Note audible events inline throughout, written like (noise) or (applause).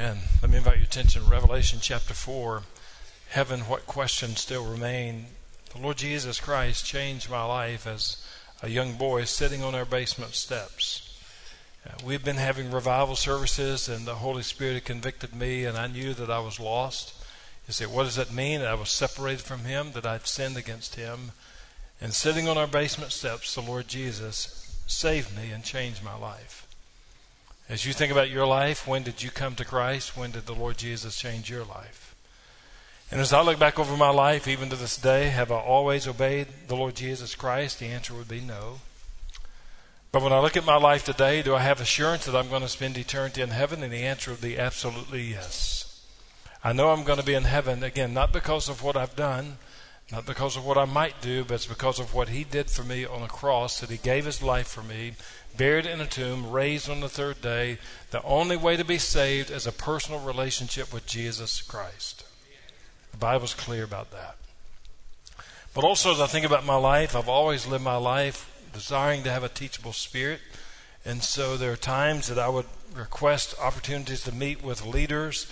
Amen. Let me invite your attention to Revelation chapter 4. Heaven, what questions still remain? The Lord Jesus Christ changed my life as a young boy sitting on our basement steps. Uh, we've been having revival services, and the Holy Spirit had convicted me, and I knew that I was lost. You say, what does that mean? That I was separated from Him, that I'd sinned against Him. And sitting on our basement steps, the Lord Jesus saved me and changed my life. As you think about your life, when did you come to Christ? When did the Lord Jesus change your life? And as I look back over my life, even to this day, have I always obeyed the Lord Jesus Christ? The answer would be no. But when I look at my life today, do I have assurance that I'm going to spend eternity in heaven? And the answer would be absolutely yes. I know I'm going to be in heaven, again, not because of what I've done, not because of what I might do, but it's because of what He did for me on the cross, that He gave His life for me, buried in a tomb, raised on the third day. The only way to be saved is a personal relationship with Jesus Christ. The Bible's clear about that. But also, as I think about my life, I've always lived my life desiring to have a teachable spirit. And so there are times that I would request opportunities to meet with leaders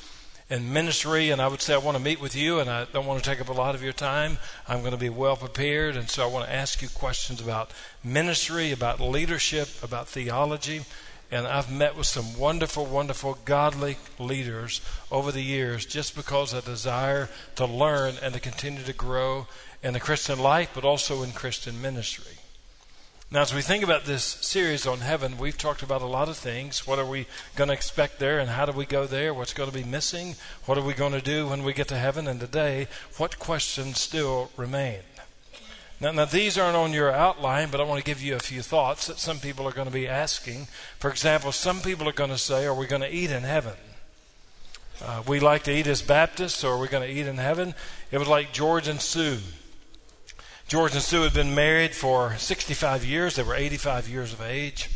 in ministry, and I would say, I want to meet with you, and I don't want to take up a lot of your time. I'm going to be well prepared, and so I want to ask you questions about ministry, about leadership, about theology. And I've met with some wonderful, wonderful, godly leaders over the years just because I desire to learn and to continue to grow in the Christian life, but also in Christian ministry. Now, as we think about this series on heaven, we've talked about a lot of things. What are we going to expect there, and how do we go there? What's going to be missing? What are we going to do when we get to heaven? And today, what questions still remain? Now, now, these aren't on your outline, but I want to give you a few thoughts that some people are going to be asking. For example, some people are going to say, Are we going to eat in heaven? Uh, we like to eat as Baptists, so are we going to eat in heaven? It was like George and Sue. George and Sue had been married for 65 years. They were 85 years of age.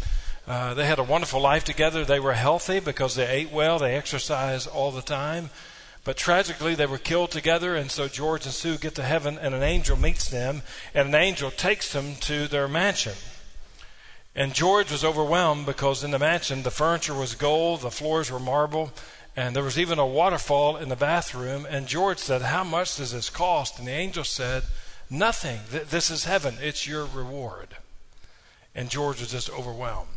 Uh, they had a wonderful life together. They were healthy because they ate well, they exercised all the time. But tragically, they were killed together, and so George and Sue get to heaven, and an angel meets them, and an angel takes them to their mansion. And George was overwhelmed because in the mansion, the furniture was gold, the floors were marble, and there was even a waterfall in the bathroom. And George said, How much does this cost? And the angel said, Nothing. This is heaven. It's your reward. And George was just overwhelmed.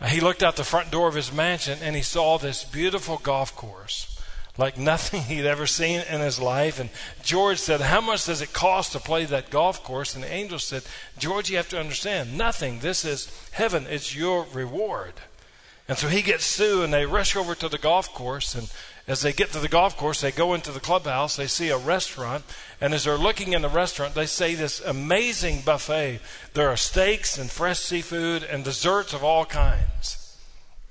Uh, he looked out the front door of his mansion and he saw this beautiful golf course like nothing (laughs) he'd ever seen in his life. And George said, How much does it cost to play that golf course? And the angel said, George, you have to understand, nothing. This is heaven. It's your reward. And so he gets Sue and they rush over to the golf course and as they get to the golf course, they go into the clubhouse, they see a restaurant, and as they're looking in the restaurant, they see this amazing buffet. There are steaks and fresh seafood and desserts of all kinds.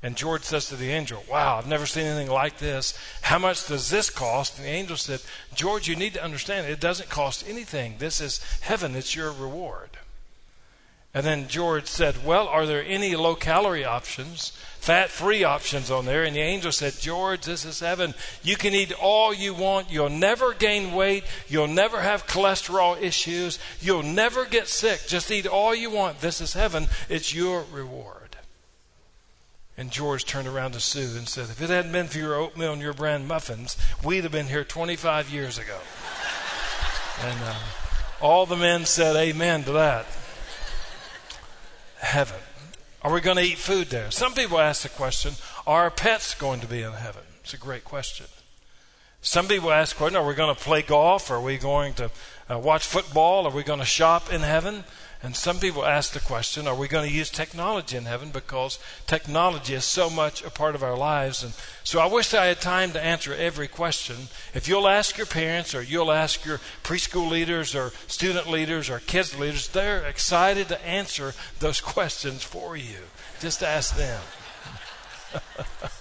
And George says to the angel, Wow, I've never seen anything like this. How much does this cost? And the angel said, George, you need to understand it doesn't cost anything. This is heaven, it's your reward. And then George said, Well, are there any low calorie options, fat free options on there? And the angel said, George, this is heaven. You can eat all you want. You'll never gain weight. You'll never have cholesterol issues. You'll never get sick. Just eat all you want. This is heaven. It's your reward. And George turned around to Sue and said, If it hadn't been for your oatmeal and your bran muffins, we'd have been here 25 years ago. (laughs) and uh, all the men said, Amen to that heaven? Are we going to eat food there? Some people ask the question, are our pets going to be in heaven? It's a great question. Some people ask question, are we going to play golf? Are we going to uh, watch football? Are we going to shop in heaven? And some people ask the question, are we going to use technology in heaven? Because technology is so much a part of our lives. And so I wish I had time to answer every question. If you'll ask your parents or you'll ask your preschool leaders or student leaders or kids leaders, they're excited to answer those (laughs) questions for you. Just ask them. (laughs)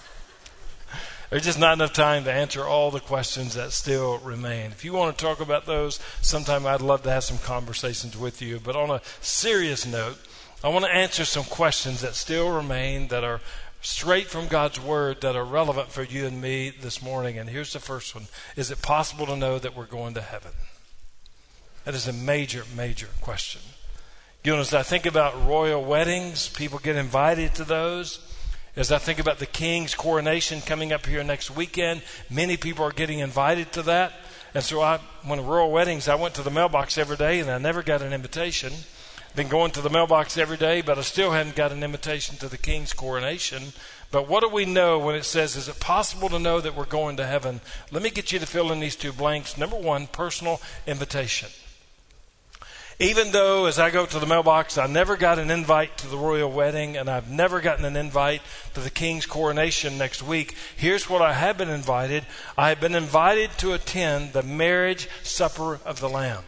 There's just not enough time to answer all the questions that still remain. If you want to talk about those, sometime I'd love to have some conversations with you. But on a serious note, I want to answer some questions that still remain that are straight from God's Word that are relevant for you and me this morning. And here's the first one Is it possible to know that we're going to heaven? That is a major, major question. You know, as I think about royal weddings, people get invited to those. As I think about the king's coronation coming up here next weekend, many people are getting invited to that. And so I, when Royal Weddings, I went to the mailbox every day and I never got an invitation. Been going to the mailbox every day, but I still hadn't got an invitation to the king's coronation. But what do we know when it says, is it possible to know that we're going to heaven? Let me get you to fill in these two blanks. Number one, personal invitation. Even though, as I go to the mailbox, I never got an invite to the royal wedding and I've never gotten an invite to the king's coronation next week, here's what I have been invited. I have been invited to attend the marriage supper of the Lamb.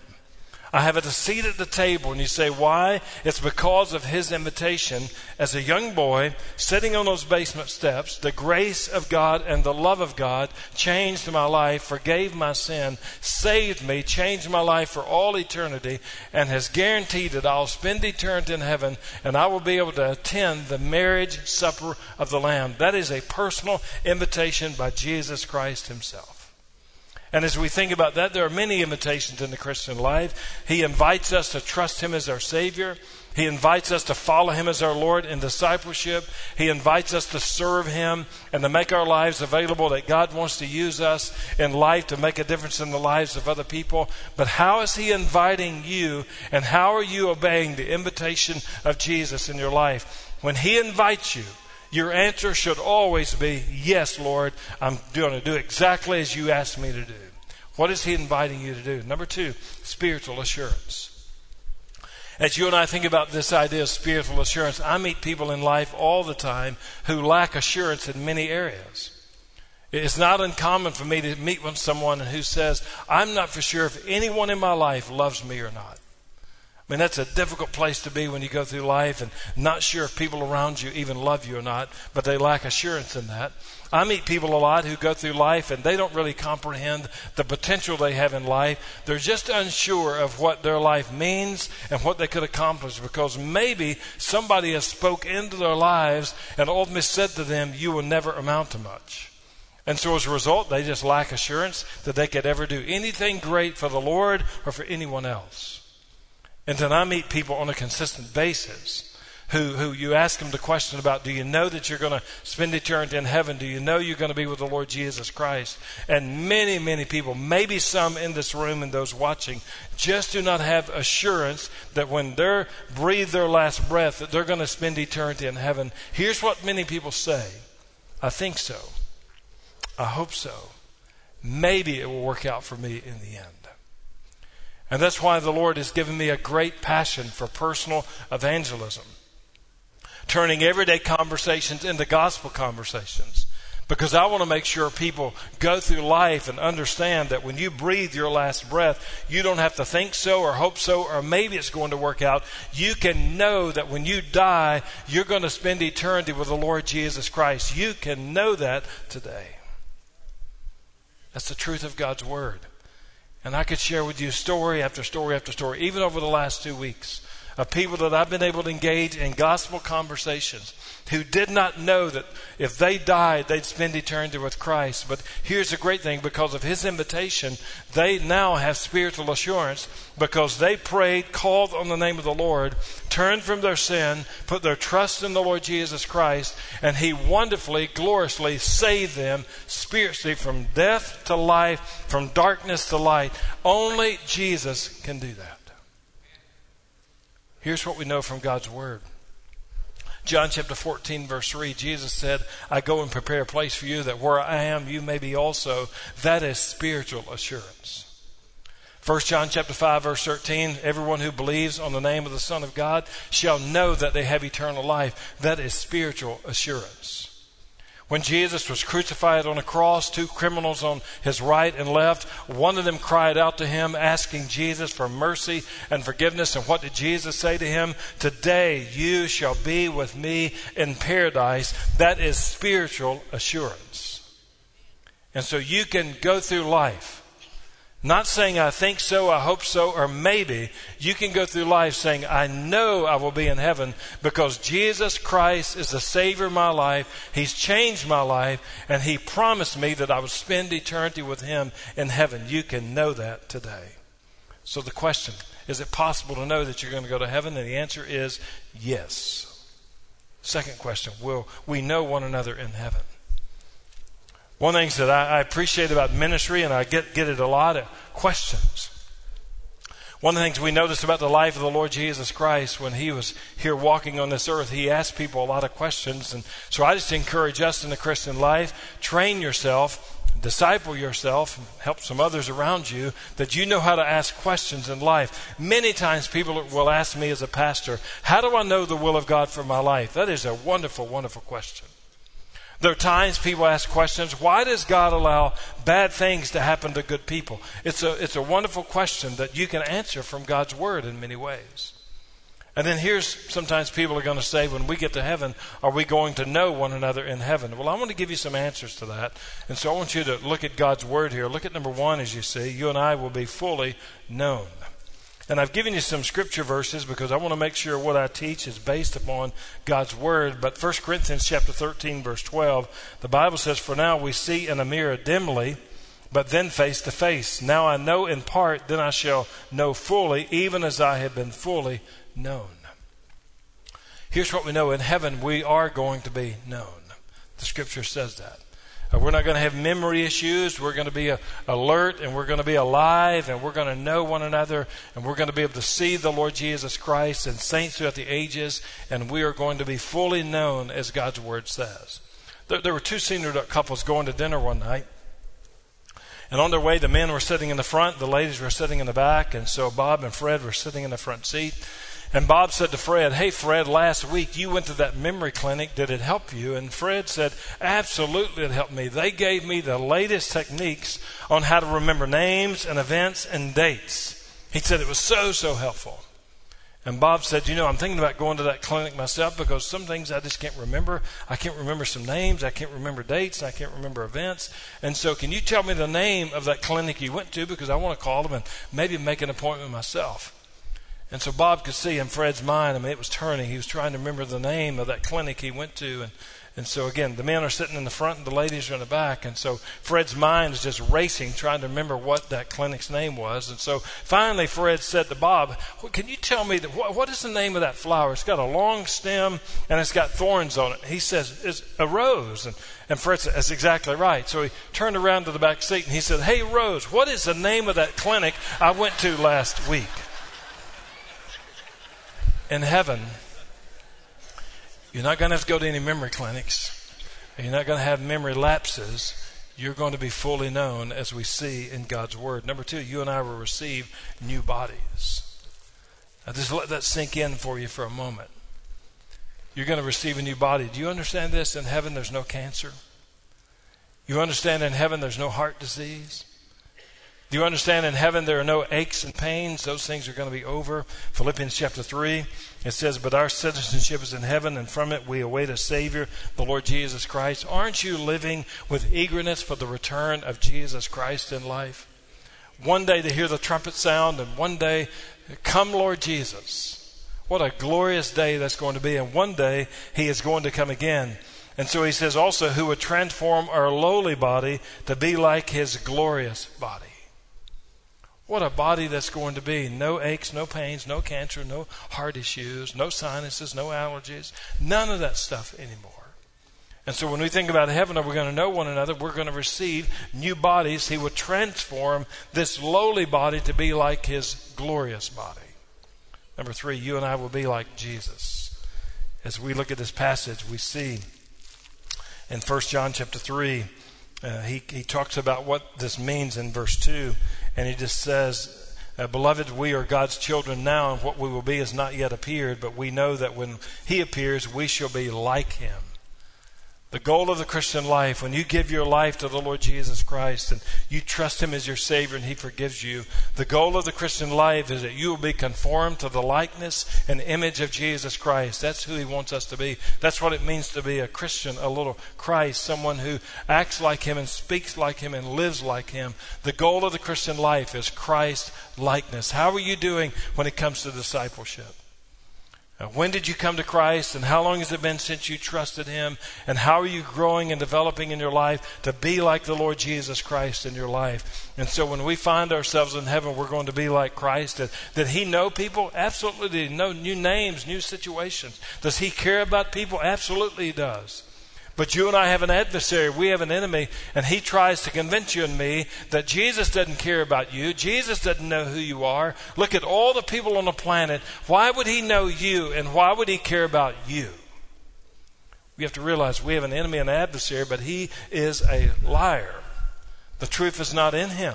I have a seat at the table. And you say, why? It's because of his invitation. As a young boy, sitting on those basement steps, the grace of God and the love of God changed my life, forgave my sin, saved me, changed my life for all eternity, and has guaranteed that I'll spend eternity in heaven and I will be able to attend the marriage supper of the Lamb. That is a personal invitation by Jesus Christ himself. And as we think about that, there are many invitations in the Christian life. He invites us to trust Him as our Savior. He invites us to follow Him as our Lord in discipleship. He invites us to serve Him and to make our lives available that God wants to use us in life to make a difference in the lives of other people. But how is He inviting you and how are you obeying the invitation of Jesus in your life? When He invites you, your answer should always be, Yes, Lord, I'm going to do exactly as you asked me to do. What is He inviting you to do? Number two, spiritual assurance. As you and I think about this idea of spiritual assurance, I meet people in life all the time who lack assurance in many areas. It's not uncommon for me to meet with someone who says, I'm not for sure if anyone in my life loves me or not. I mean, that's a difficult place to be when you go through life and not sure if people around you even love you or not, but they lack assurance in that. I meet people a lot who go through life and they don't really comprehend the potential they have in life. They're just unsure of what their life means and what they could accomplish because maybe somebody has spoke into their lives and ultimately said to them, you will never amount to much. And so as a result, they just lack assurance that they could ever do anything great for the Lord or for anyone else. And then I meet people on a consistent basis who, who you ask them the question about, do you know that you're going to spend eternity in heaven? Do you know you're going to be with the Lord Jesus Christ? And many, many people, maybe some in this room and those watching, just do not have assurance that when they breathe their last breath, that they're going to spend eternity in heaven. Here's what many people say. I think so. I hope so. Maybe it will work out for me in the end. And that's why the Lord has given me a great passion for personal evangelism. Turning everyday conversations into gospel conversations. Because I want to make sure people go through life and understand that when you breathe your last breath, you don't have to think so or hope so or maybe it's going to work out. You can know that when you die, you're going to spend eternity with the Lord Jesus Christ. You can know that today. That's the truth of God's Word. And I could share with you story after story after story, even over the last two weeks, of people that I've been able to engage in gospel conversations who did not know that if they died, they'd spend eternity with Christ. But here's the great thing because of his invitation, they now have spiritual assurance because they prayed, called on the name of the Lord, turned from their sin, put their trust in the Lord Jesus Christ, and he wonderfully, gloriously saved them spiritually from death to life, from darkness to light. Only Jesus can do that. Here's what we know from God's Word. John chapter 14, verse 3, Jesus said, I go and prepare a place for you that where I am, you may be also. That is spiritual assurance. 1 John chapter 5 verse 13, everyone who believes on the name of the Son of God shall know that they have eternal life. That is spiritual assurance. When Jesus was crucified on a cross, two criminals on his right and left, one of them cried out to him, asking Jesus for mercy and forgiveness. And what did Jesus say to him? Today you shall be with me in paradise. That is spiritual assurance. And so you can go through life not saying, I think so, I hope so, or maybe. You can go through life saying, I know I will be in heaven because Jesus Christ is the Savior of my life. He's changed my life, and He promised me that I would spend eternity with Him in heaven. You can know that today. So the question is it possible to know that you're going to go to heaven? And the answer is yes. Second question Will we know one another in heaven? One of the things that I, I appreciate about ministry, and I get, get it a lot of questions. One of the things we noticed about the life of the Lord Jesus Christ when he was here walking on this earth, he asked people a lot of questions. And so I just encourage us in the Christian life train yourself disciple yourself, help some others around you, that you know how to ask questions in life. Many times people will ask me as a pastor, How do I know the will of God for my life? That is a wonderful, wonderful question. There are times people ask questions, why does God allow bad things to happen to good people? It's a, it's a wonderful question that you can answer from God's Word in many ways. And then here's sometimes people are going to say, when we get to heaven, are we going to know one another in heaven? Well, I want to give you some answers to that. And so I want you to look at God's Word here. Look at number one as you see. You and I will be fully known. And I've given you some scripture verses because I want to make sure what I teach is based upon God's Word. But 1 Corinthians chapter 13, verse 12, the Bible says, For now we see in a mirror dimly, but then face to face. Now I know in part, then I shall know fully, even as I have been fully known. Here's what we know in heaven we are going to be known. The scripture says that. Uh, we're not going to have memory issues. We're going to be uh, alert and we're going to be alive and we're going to know one another and we're going to be able to see the Lord Jesus Christ and saints throughout the ages and we are going to be fully known as God's Word says. There, there were two senior couples going to dinner one night. And on their way, the men were sitting in the front, the ladies were sitting in the back, and so Bob and Fred were sitting in the front seat. And Bob said to Fred, Hey, Fred, last week you went to that memory clinic. Did it help you? And Fred said, Absolutely, it helped me. They gave me the latest techniques on how to remember names and events and dates. He said it was so, so helpful. And Bob said, You know, I'm thinking about going to that clinic myself because some things I just can't remember. I can't remember some names. I can't remember dates. I can't remember events. And so, can you tell me the name of that clinic you went to? Because I want to call them and maybe make an appointment myself. And so Bob could see in Fred's mind, I mean, it was turning. He was trying to remember the name of that clinic he went to. And, and so, again, the men are sitting in the front and the ladies are in the back. And so Fred's mind is just racing, trying to remember what that clinic's name was. And so finally, Fred said to Bob, Can you tell me, what, what is the name of that flower? It's got a long stem and it's got thorns on it. He says, It's a rose. And, and Fred said, That's exactly right. So he turned around to the back seat and he said, Hey, Rose, what is the name of that clinic I went to last week? In heaven, you're not going to have to go to any memory clinics. You're not going to have memory lapses. You're going to be fully known as we see in God's Word. Number two, you and I will receive new bodies. Now, just let that sink in for you for a moment. You're going to receive a new body. Do you understand this? In heaven, there's no cancer. You understand in heaven, there's no heart disease. Do you understand in heaven there are no aches and pains? Those things are going to be over. Philippians chapter 3, it says, But our citizenship is in heaven, and from it we await a Savior, the Lord Jesus Christ. Aren't you living with eagerness for the return of Jesus Christ in life? One day to hear the trumpet sound, and one day, come Lord Jesus. What a glorious day that's going to be. And one day, He is going to come again. And so He says also, who would transform our lowly body to be like His glorious body. What a body that's going to be. No aches, no pains, no cancer, no heart issues, no sinuses, no allergies, none of that stuff anymore. And so when we think about heaven, are we going to know one another? We're going to receive new bodies. He will transform this lowly body to be like his glorious body. Number three, you and I will be like Jesus. As we look at this passage, we see in 1 John chapter 3, uh, he, he talks about what this means in verse 2. And he just says, uh, Beloved, we are God's children now, and what we will be has not yet appeared, but we know that when he appears, we shall be like him the goal of the Christian life, when you give your life to the Lord Jesus Christ and you trust Him as your Savior and He forgives you, the goal of the Christian life is that you will be conformed to the likeness and image of Jesus Christ. That's who He wants us to be. That's what it means to be a Christian, a little Christ, someone who acts like Him and speaks like Him and lives like Him. The goal of the Christian life is Christ likeness. How are you doing when it comes to discipleship? When did you come to Christ and how long has it been since you trusted Him? And how are you growing and developing in your life to be like the Lord Jesus Christ in your life? And so when we find ourselves in heaven, we're going to be like Christ. Did, did He know people? Absolutely. He know new names, new situations? Does He care about people? Absolutely He does. But you and I have an adversary. We have an enemy, and he tries to convince you and me that Jesus doesn't care about you. Jesus doesn't know who you are. Look at all the people on the planet. Why would he know you, and why would he care about you? We have to realize we have an enemy, an adversary, but he is a liar. The truth is not in him.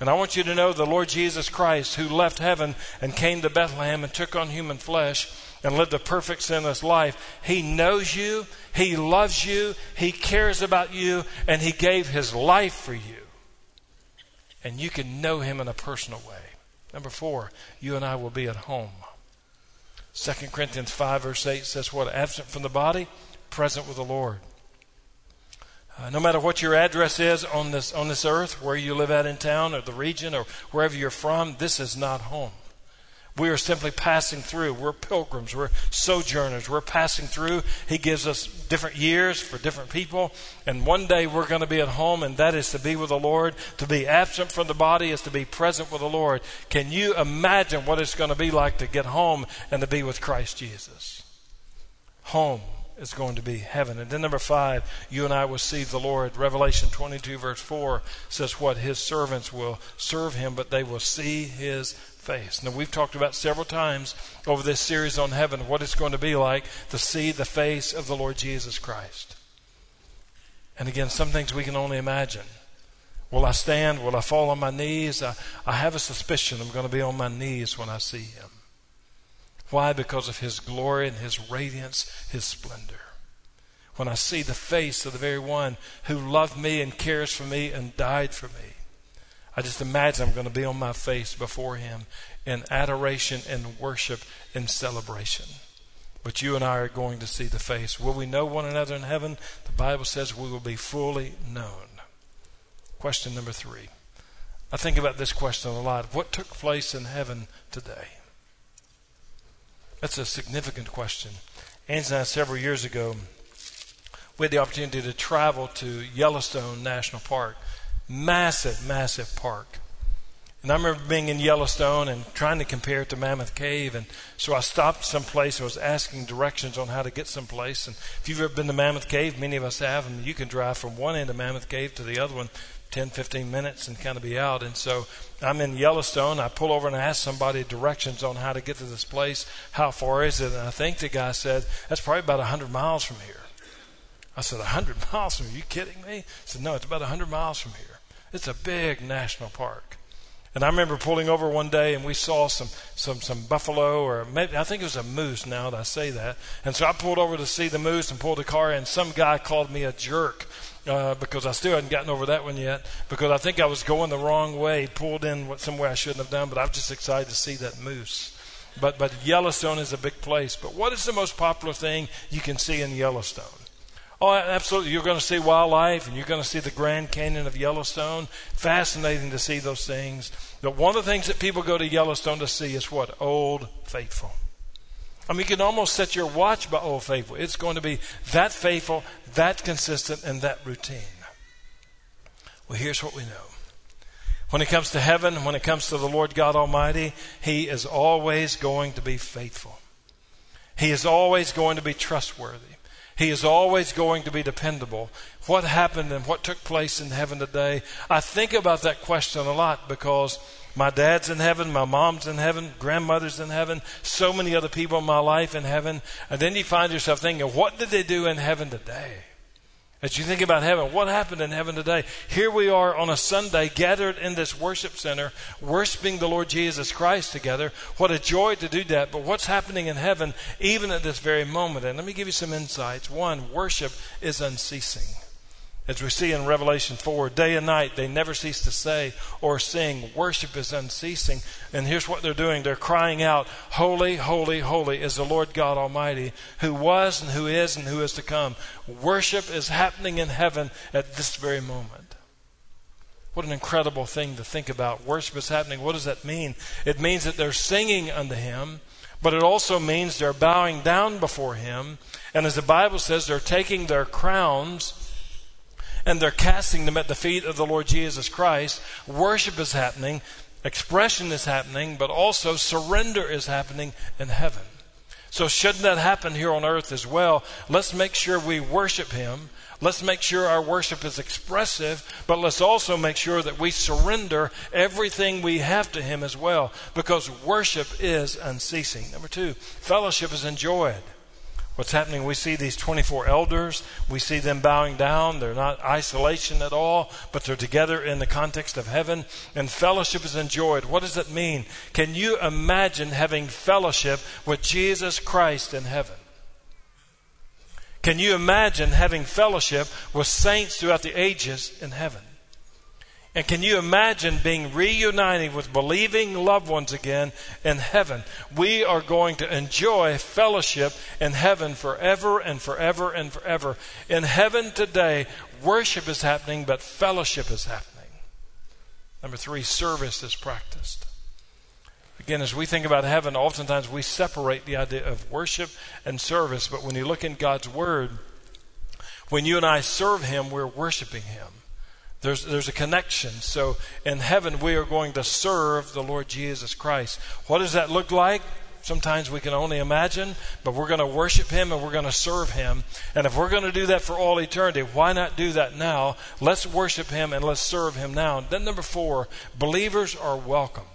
And I want you to know the Lord Jesus Christ, who left heaven and came to Bethlehem and took on human flesh and lived a perfect sinless life, He knows you, He loves you, He cares about you, and He gave His life for you. And you can know Him in a personal way. Number four, you and I will be at home. 2 Corinthians 5, verse 8 says, What? Absent from the body, present with the Lord. Uh, no matter what your address is on this, on this earth, where you live out in town or the region or wherever you're from, this is not home. We are simply passing through. We're pilgrims. We're sojourners. We're passing through. He gives us different years for different people. And one day we're going to be at home, and that is to be with the Lord. To be absent from the body is to be present with the Lord. Can you imagine what it's going to be like to get home and to be with Christ Jesus? Home is going to be heaven. And then number five, you and I will see the Lord. Revelation 22 verse 4 says what his servants will serve him, but they will see his face. Now we've talked about several times over this series on heaven what it's going to be like to see the face of the Lord Jesus Christ. And again, some things we can only imagine. Will I stand? Will I fall on my knees? I, I have a suspicion I'm going to be on my knees when I see him. Why? Because of his glory and his radiance, his splendor. When I see the face of the very one who loved me and cares for me and died for me, I just imagine I'm going to be on my face before him in adoration and worship and celebration. But you and I are going to see the face. Will we know one another in heaven? The Bible says we will be fully known. Question number three. I think about this question a lot. What took place in heaven today? That's a significant question. Angie and I, several years ago, we had the opportunity to travel to Yellowstone National Park. Massive, massive park. And I remember being in Yellowstone and trying to compare it to Mammoth Cave. And so I stopped someplace. I was asking directions on how to get someplace. And if you've ever been to Mammoth Cave, many of us have, and you can drive from one end of Mammoth Cave to the other one 10, 15 minutes and kind of be out. And so I'm in Yellowstone. I pull over and I ask somebody directions on how to get to this place. How far is it? And I think the guy said, that's probably about 100 miles from here. I said, 100 (laughs) miles from here? Are you kidding me? He said, no, it's about 100 miles from here. It's a big national park. And I remember pulling over one day and we saw some, some, some buffalo or maybe, I think it was a moose now that I say that. And so I pulled over to see the moose and pulled the car and some guy called me a jerk uh, because I still hadn't gotten over that one yet because I think I was going the wrong way, pulled in somewhere I shouldn't have done, but I'm just excited to see that moose. But, but Yellowstone is a big place. But what is the most popular thing you can see in Yellowstone? Oh, absolutely. You're going to see wildlife and you're going to see the Grand Canyon of Yellowstone. Fascinating to see those things. But one of the things that people go to Yellowstone to see is what? Old Faithful. I mean, you can almost set your watch by Old Faithful. It's going to be that faithful, that consistent, and that routine. Well, here's what we know. When it comes to heaven, when it comes to the Lord God Almighty, He is always going to be faithful. He is always going to be trustworthy. He is always going to be dependable. What happened and what took place in heaven today? I think about that question a lot because my dad's in heaven, my mom's in heaven, grandmother's in heaven, so many other people in my life in heaven. And then you find yourself thinking, what did they do in heaven today? As you think about heaven, what happened in heaven today? Here we are on a Sunday gathered in this worship center, worshiping the Lord Jesus Christ together. What a joy to do that. But what's happening in heaven even at this very moment? And let me give you some insights. One, worship is unceasing. As we see in Revelation 4, day and night they never cease to say or sing, worship is unceasing. And here's what they're doing they're crying out, Holy, holy, holy is the Lord God Almighty, who was and who is and who is to come. Worship is happening in heaven at this very moment. What an incredible thing to think about. Worship is happening. What does that mean? It means that they're singing unto Him, but it also means they're bowing down before Him. And as the Bible says, they're taking their crowns and they're casting them at the feet of the Lord Jesus Christ. Worship is happening, expression is happening, but also surrender is happening in heaven. So, shouldn't that happen here on earth as well? Let's make sure we worship Him. Let's make sure our worship is expressive, but let's also make sure that we surrender everything we have to Him as well, because worship is unceasing. Number two, fellowship is enjoyed. What's happening? We see these 24 elders. We see them bowing down. They're not isolation at all, but they're together in the context of heaven, and fellowship is enjoyed. What does it mean? Can you imagine having fellowship with Jesus Christ in heaven? Can you imagine having fellowship with saints throughout the ages in heaven? And can you imagine being reunited with believing loved ones again in heaven? We are going to enjoy fellowship in heaven forever and forever and forever. In heaven today, worship is happening, but fellowship is happening. Number three, service is practiced. Again, as we think about heaven, oftentimes we separate the idea of worship and service, but when you look in God's Word, when you and I serve Him, we're worshiping Him. There's, there's a connection. So in heaven, we are going to serve the Lord Jesus Christ. What does that look like? Sometimes we can only imagine, but we're going to worship Him and we're going to serve Him. And if we're going to do that for all eternity, why not do that now? Let's worship Him and let's serve Him now. Then, number four, believers are welcomed.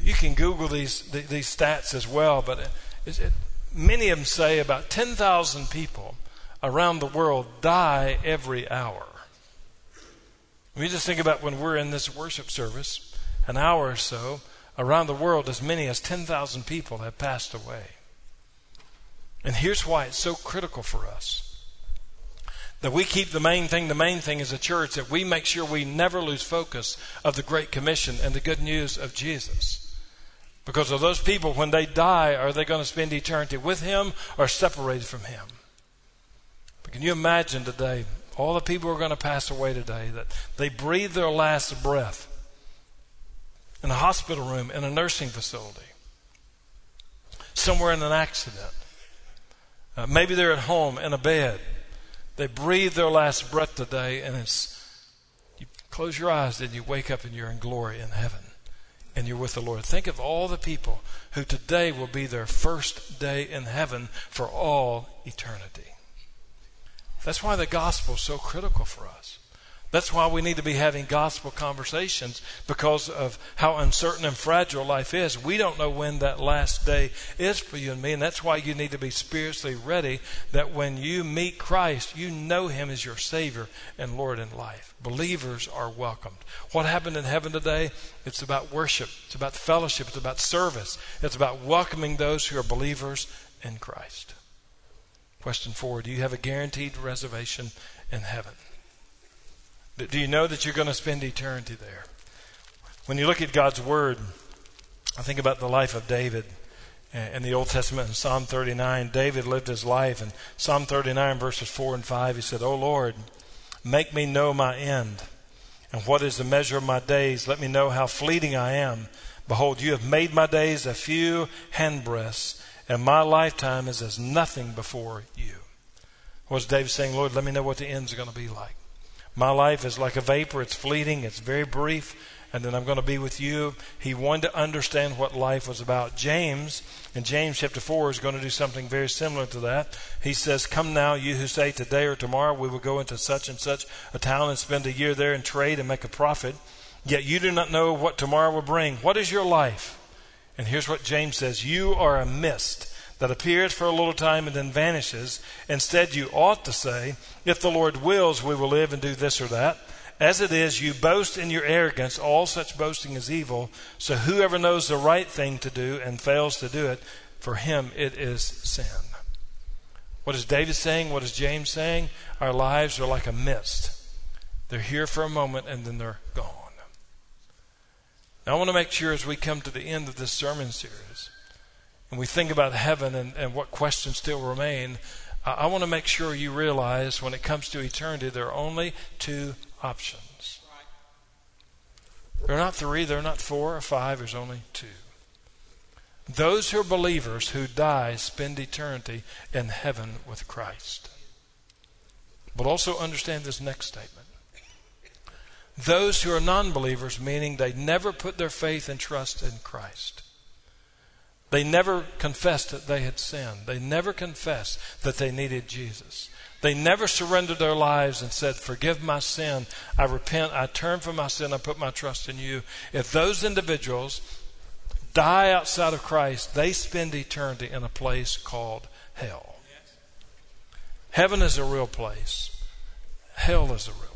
You can Google these, these stats as well, but it, it, many of them say about 10,000 people around the world die every hour. We just think about when we're in this worship service, an hour or so, around the world, as many as 10,000 people have passed away. And here's why it's so critical for us that we keep the main thing the main thing as a church, that we make sure we never lose focus of the Great Commission and the good news of Jesus. Because of those people, when they die, are they going to spend eternity with Him or separated from Him? But can you imagine today, all the people who are going to pass away today, that they breathe their last breath in a hospital room, in a nursing facility, somewhere in an accident. Uh, maybe they're at home in a bed. They breathe their last breath today, and it's you close your eyes and you wake up and you're in glory in heaven and you're with the Lord. Think of all the people who today will be their first day in heaven for all eternity. That's why the gospel is so critical for us. That's why we need to be having gospel conversations because of how uncertain and fragile life is. We don't know when that last day is for you and me, and that's why you need to be spiritually ready that when you meet Christ, you know Him as your Savior and Lord in life. Believers are welcomed. What happened in heaven today? It's about worship, it's about fellowship, it's about service, it's about welcoming those who are believers in Christ. Question four Do you have a guaranteed reservation in heaven? Do you know that you're going to spend eternity there? When you look at God's Word, I think about the life of David in the Old Testament in Psalm 39. David lived his life in Psalm 39, verses 4 and 5. He said, O Lord, make me know my end, and what is the measure of my days. Let me know how fleeting I am. Behold, you have made my days a few handbreadths, and my lifetime is as nothing before you. Was David saying, Lord, let me know what the end's going to be like? My life is like a vapor. It's fleeting. It's very brief. And then I'm going to be with you. He wanted to understand what life was about. James, in James chapter 4, is going to do something very similar to that. He says, Come now, you who say today or tomorrow we will go into such and such a town and spend a year there and trade and make a profit. Yet you do not know what tomorrow will bring. What is your life? And here's what James says You are a mist that appears for a little time and then vanishes. Instead, you ought to say, If the Lord wills, we will live and do this or that. As it is, you boast in your arrogance. All such boasting is evil. So whoever knows the right thing to do and fails to do it, for him it is sin. What is David saying? What is James saying? Our lives are like a mist. They're here for a moment and then they're gone. Now, I want to make sure as we come to the end of this sermon series and we think about heaven and, and what questions still remain, I, I want to make sure you realize when it comes to eternity, there are only two options. There are not three, there are not four or five, there's only two. Those who are believers who die spend eternity in heaven with Christ. But also understand this next statement. Those who are non believers, meaning they never put their faith and trust in Christ. They never confessed that they had sinned. They never confessed that they needed Jesus. They never surrendered their lives and said, Forgive my sin. I repent. I turn from my sin. I put my trust in you. If those individuals die outside of Christ, they spend eternity in a place called hell. Heaven is a real place, hell is a real.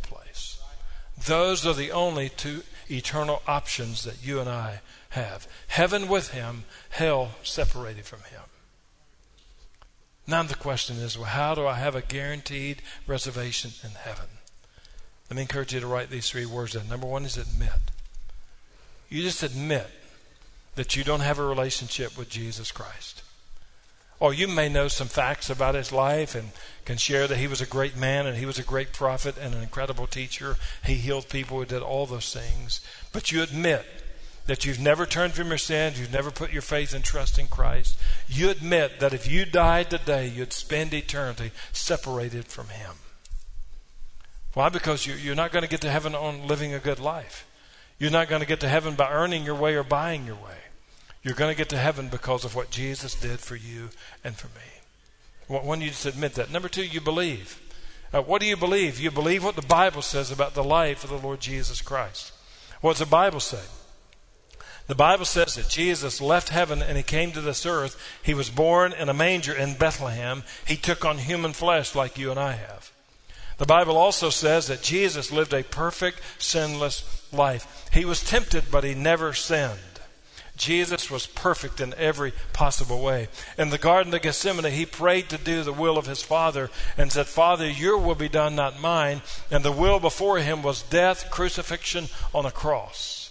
Those are the only two eternal options that you and I have heaven with Him, hell separated from Him. Now the question is, well, how do I have a guaranteed reservation in heaven? Let me encourage you to write these three words down. Number one is admit. You just admit that you don't have a relationship with Jesus Christ. Or you may know some facts about his life and can share that he was a great man and he was a great prophet and an incredible teacher. He healed people, he did all those things. But you admit that you've never turned from your sins, you've never put your faith and trust in Christ, you admit that if you died today, you'd spend eternity separated from Him. Why? Because you're not going to get to heaven on living a good life. You're not going to get to heaven by earning your way or buying your way. You're going to get to heaven because of what Jesus did for you and for me. One, you just admit that. Number two, you believe. Uh, what do you believe? You believe what the Bible says about the life of the Lord Jesus Christ. What does the Bible say? The Bible says that Jesus left heaven and he came to this earth. He was born in a manger in Bethlehem. He took on human flesh like you and I have. The Bible also says that Jesus lived a perfect, sinless life. He was tempted, but he never sinned. Jesus was perfect in every possible way. In the Garden of Gethsemane, he prayed to do the will of his Father and said, Father, your will be done, not mine. And the will before him was death, crucifixion on a cross.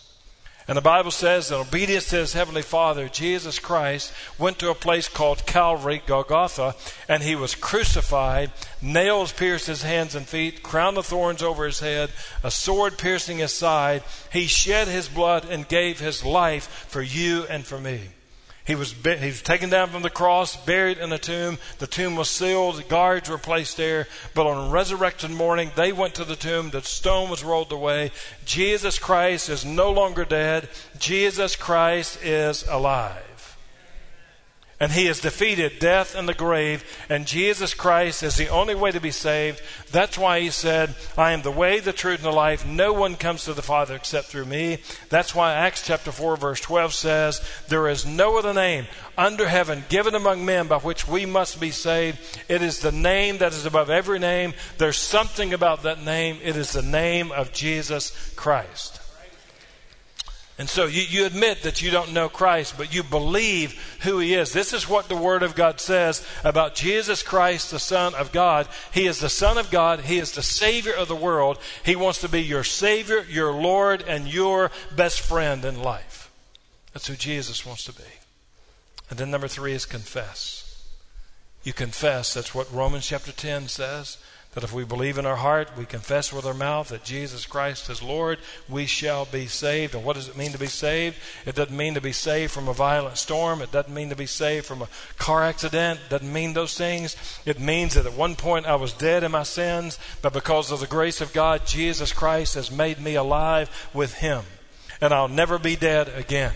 And the Bible says that obedience to his heavenly Father, Jesus Christ, went to a place called Calvary, Golgotha, and he was crucified. Nails pierced his hands and feet, crown of thorns over his head, a sword piercing his side. He shed his blood and gave his life for you and for me. He was, he was taken down from the cross, buried in a tomb. The tomb was sealed. Guards were placed there. But on resurrection morning, they went to the tomb. The stone was rolled away. Jesus Christ is no longer dead. Jesus Christ is alive. And he has defeated death and the grave, and Jesus Christ is the only way to be saved. That's why he said, I am the way, the truth, and the life. No one comes to the Father except through me. That's why Acts chapter 4, verse 12 says, There is no other name under heaven given among men by which we must be saved. It is the name that is above every name. There's something about that name. It is the name of Jesus Christ. And so you, you admit that you don't know Christ, but you believe who He is. This is what the Word of God says about Jesus Christ, the Son of God. He is the Son of God. He is the Savior of the world. He wants to be your Savior, your Lord, and your best friend in life. That's who Jesus wants to be. And then number three is confess. You confess. That's what Romans chapter 10 says that if we believe in our heart, we confess with our mouth that Jesus Christ is Lord, we shall be saved. And what does it mean to be saved? It doesn't mean to be saved from a violent storm. It doesn't mean to be saved from a car accident. It doesn't mean those things. It means that at one point I was dead in my sins, but because of the grace of God, Jesus Christ has made me alive with Him. And I'll never be dead again.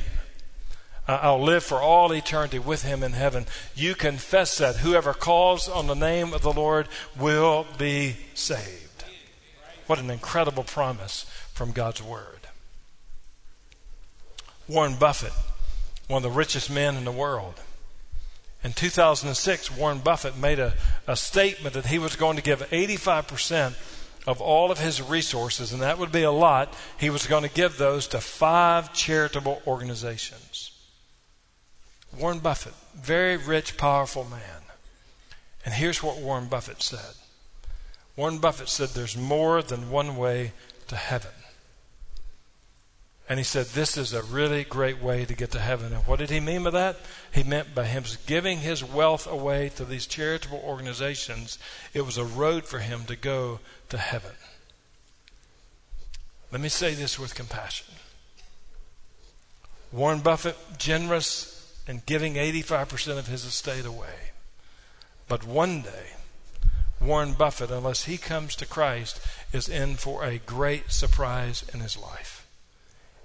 I'll live for all eternity with him in heaven. You confess that. Whoever calls on the name of the Lord will be saved. What an incredible promise from God's Word. Warren Buffett, one of the richest men in the world. In 2006, Warren Buffett made a, a statement that he was going to give 85% of all of his resources, and that would be a lot, he was going to give those to five charitable organizations. Warren Buffett, very rich, powerful man. And here's what Warren Buffett said Warren Buffett said, There's more than one way to heaven. And he said, This is a really great way to get to heaven. And what did he mean by that? He meant by him giving his wealth away to these charitable organizations, it was a road for him to go to heaven. Let me say this with compassion. Warren Buffett, generous and giving 85% of his estate away. But one day, Warren Buffett, unless he comes to Christ, is in for a great surprise in his life.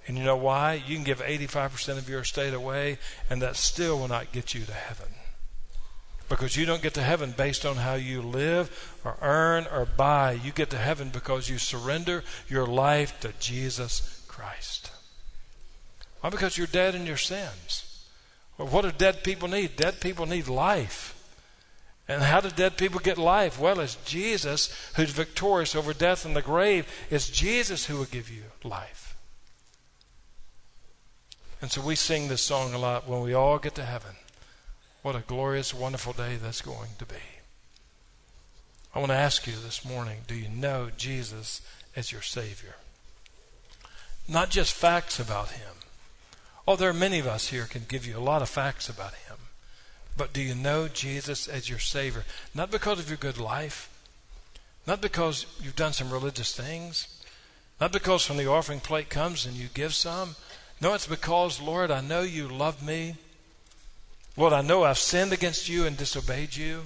And you know why? You can give 85% of your estate away, and that still will not get you to heaven. Because you don't get to heaven based on how you live or earn or buy. You get to heaven because you surrender your life to Jesus Christ. Why? Because you're dead in your sins. Well, what do dead people need? Dead people need life. And how do dead people get life? Well, it's Jesus who's victorious over death and the grave. It's Jesus who will give you life. And so we sing this song a lot when we all get to heaven. What a glorious, wonderful day that's going to be. I want to ask you this morning do you know Jesus as your Savior? Not just facts about Him. Oh, there are many of us here can give you a lot of facts about Him. But do you know Jesus as your Savior? Not because of your good life, not because you've done some religious things, not because when the offering plate comes and you give some. No, it's because, Lord, I know you love me. Lord, I know I've sinned against you and disobeyed you.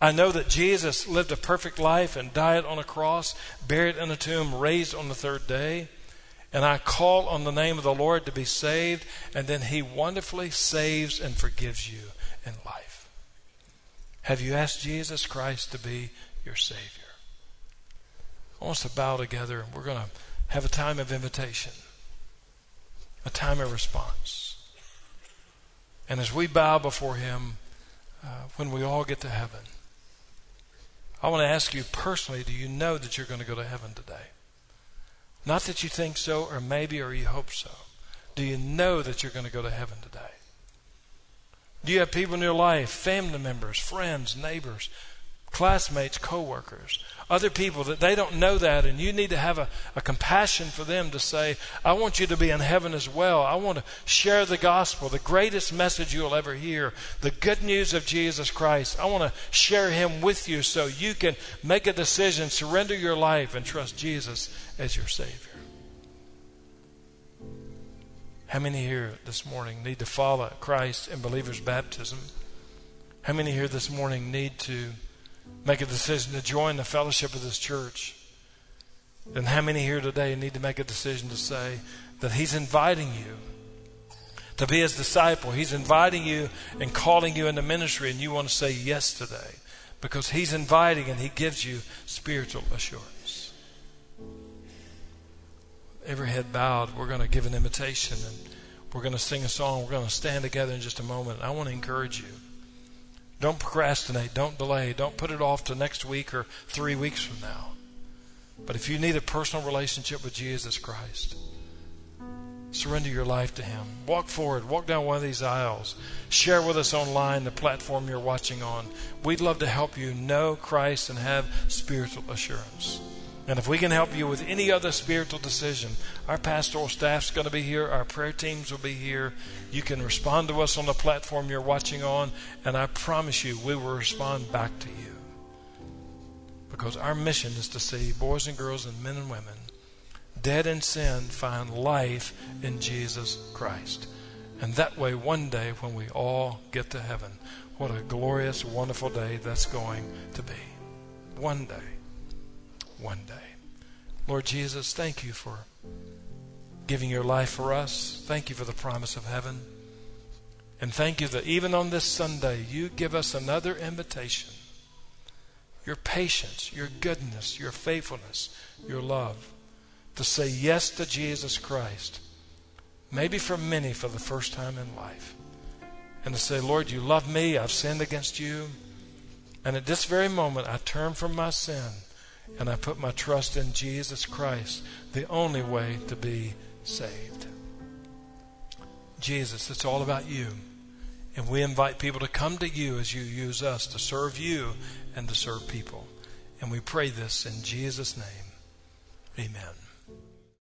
I know that Jesus lived a perfect life and died on a cross, buried in a tomb, raised on the third day. And I call on the name of the Lord to be saved, and then He wonderfully saves and forgives you in life. Have you asked Jesus Christ to be your Savior? I want us to bow together and we're going to have a time of invitation, a time of response. And as we bow before Him, uh, when we all get to heaven, I want to ask you personally do you know that you're going to go to heaven today? Not that you think so, or maybe, or you hope so. Do you know that you're going to go to heaven today? Do you have people in your life, family members, friends, neighbors, classmates, coworkers, other people that they don't know that, and you need to have a, a, compassion for them to say, I want you to be in heaven as well. I want to share the gospel, the greatest message you'll ever hear, the good news of Jesus Christ. I want to share him with you so you can make a decision, surrender your life, and trust Jesus as your Savior. How many here this morning need to follow Christ in believer's baptism? How many here this morning need to make a decision to join the fellowship of this church? And how many here today need to make a decision to say that He's inviting you to be His disciple? He's inviting you and calling you into ministry, and you want to say yes today because He's inviting and He gives you spiritual assurance every head bowed, we're going to give an invitation and we're going to sing a song. We're going to stand together in just a moment. I want to encourage you. Don't procrastinate. Don't delay. Don't put it off to next week or three weeks from now. But if you need a personal relationship with Jesus Christ, surrender your life to Him. Walk forward. Walk down one of these aisles. Share with us online the platform you're watching on. We'd love to help you know Christ and have spiritual assurance. And if we can help you with any other spiritual decision, our pastoral staff's going to be here, our prayer teams will be here. You can respond to us on the platform you're watching on, and I promise you we will respond back to you. Because our mission is to see boys and girls and men and women dead in sin find life in Jesus Christ. And that way, one day, when we all get to heaven, what a glorious, wonderful day that's going to be. One day one day. Lord Jesus, thank you for giving your life for us. Thank you for the promise of heaven. And thank you that even on this Sunday, you give us another invitation. Your patience, your goodness, your faithfulness, your love. To say yes to Jesus Christ. Maybe for many for the first time in life. And to say, Lord, you love me. I've sinned against you. And at this very moment, I turn from my sin and I put my trust in Jesus Christ, the only way to be saved. Jesus, it's all about you. And we invite people to come to you as you use us to serve you and to serve people. And we pray this in Jesus' name. Amen.